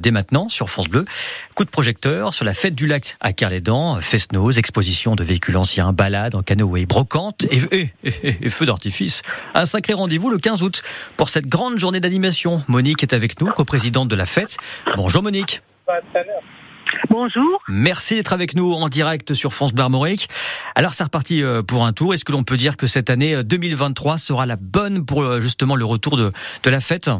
Dès maintenant, sur France Bleu, coup de projecteur sur la fête du lac à Carlédan, fest-noz, exposition de véhicules anciens, balades en canoë, brocante et, et, et, et feu d'artifice. Un sacré rendez-vous le 15 août pour cette grande journée d'animation. Monique est avec nous, coprésidente de la fête. Bonjour Monique. Bonjour. Merci d'être avec nous en direct sur France Bleu Armorique. Alors c'est reparti euh, pour un tour. Est-ce que l'on peut dire que cette année 2023 sera la bonne pour euh, justement le retour de, de la fête?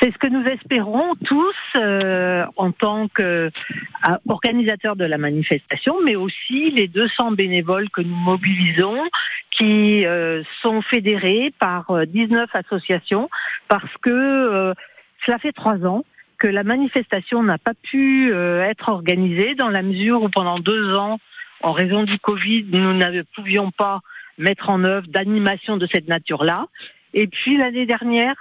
C'est ce que nous espérons tous euh, en tant qu'organisateurs de la manifestation, mais aussi les 200 bénévoles que nous mobilisons, qui euh, sont fédérés par 19 euh, associations, parce que euh, cela fait trois ans que la manifestation n'a pas pu euh, être organisée dans la mesure où pendant deux ans, en raison du Covid, nous ne pouvions pas mettre en œuvre d'animation de cette nature-là. Et puis l'année dernière,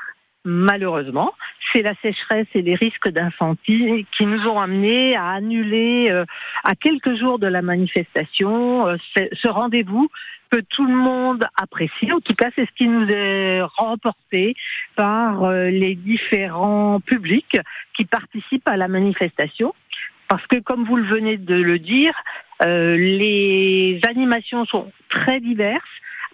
malheureusement, c'est la sécheresse et les risques d'incendie qui nous ont amenés à annuler euh, à quelques jours de la manifestation euh, ce rendez-vous que tout le monde apprécie. En tout cas, c'est ce qui nous est remporté par euh, les différents publics qui participent à la manifestation. Parce que, comme vous le venez de le dire, les animations sont très diverses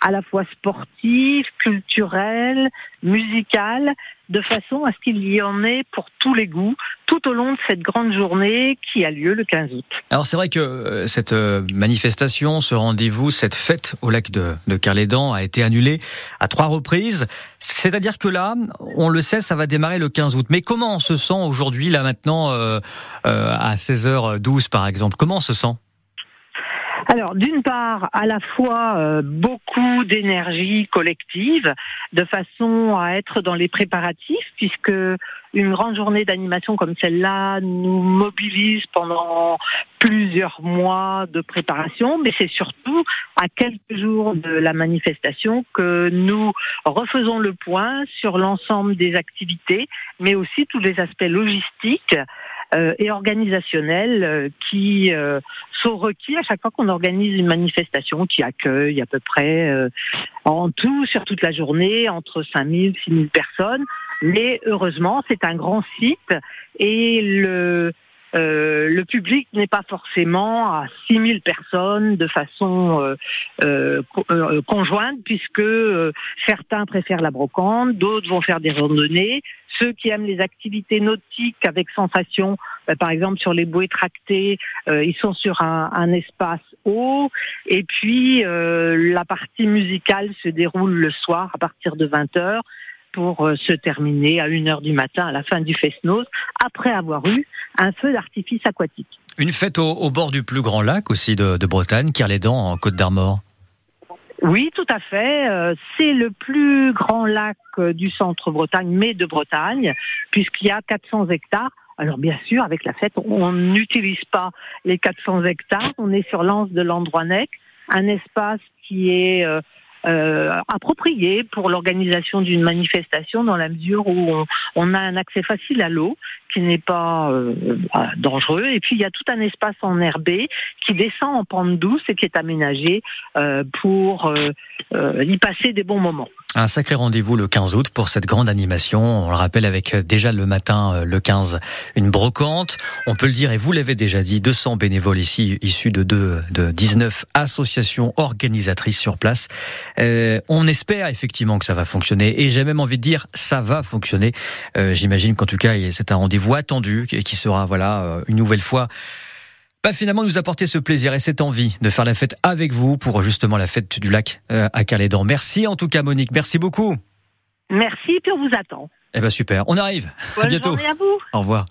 à la fois sportive, culturelle, musicale, de façon à ce qu'il y en ait pour tous les goûts tout au long de cette grande journée qui a lieu le 15 août. Alors c'est vrai que euh, cette euh, manifestation, ce rendez-vous, cette fête au lac de, de Carlédan a été annulée à trois reprises. C'est-à-dire que là, on le sait, ça va démarrer le 15 août. Mais comment on se sent aujourd'hui, là maintenant, euh, euh, à 16h12 par exemple? Comment on se sent? Alors, d'une part, à la fois euh, beaucoup d'énergie collective, de façon à être dans les préparatifs, puisque une grande journée d'animation comme celle-là nous mobilise pendant plusieurs mois de préparation, mais c'est surtout à quelques jours de la manifestation que nous refaisons le point sur l'ensemble des activités, mais aussi tous les aspects logistiques et organisationnels euh, qui euh, sont requis à chaque fois qu'on organise une manifestation qui accueille à peu près en tout sur toute la journée entre 5000 6000 personnes. Mais heureusement, c'est un grand site et le euh, le public n'est pas forcément à 6000 personnes de façon euh, euh, conjointe, puisque certains préfèrent la brocante, d'autres vont faire des randonnées. Ceux qui aiment les activités nautiques avec sensation, par exemple sur les bouées tractées, ils sont sur un, un espace haut. Et puis la partie musicale se déroule le soir à partir de 20 heures pour euh, se terminer à 1h du matin à la fin du Fest-Noz, après avoir eu un feu d'artifice aquatique. Une fête au, au, bord du plus grand lac aussi de, de Bretagne, Dents en Côte d'Armor. Oui, tout à fait. Euh, c'est le plus grand lac euh, du centre Bretagne, mais de Bretagne, puisqu'il y a 400 hectares. Alors bien sûr, avec la fête, on n'utilise pas les 400 hectares. On est sur l'anse de l'Androanec, un espace qui est euh, approprié pour l'organisation d'une manifestation dans la mesure où on, on a un accès facile à l'eau qui n'est pas euh, dangereux et puis il y a tout un espace enherbé qui descend en pente douce et qui est aménagé euh, pour euh, euh, y passer des bons moments. Un sacré rendez-vous le 15 août pour cette grande animation. On le rappelle avec euh, déjà le matin, le 15, une brocante. On peut le dire, et vous l'avez déjà dit, 200 bénévoles ici, issus de, deux, de 19 associations organisatrices sur place. Euh, on espère effectivement que ça va fonctionner. Et j'ai même envie de dire, ça va fonctionner. Euh, J'imagine qu'en tout cas, c'est un rendez-vous attendu qui sera, voilà, une nouvelle fois bah finalement nous apporter ce plaisir et cette envie de faire la fête avec vous pour justement la fête du lac euh, à Calédan. Merci en tout cas Monique, merci beaucoup. Merci, puis on vous attend. Eh ben super, on arrive. Bonne à bientôt. à vous. Au revoir.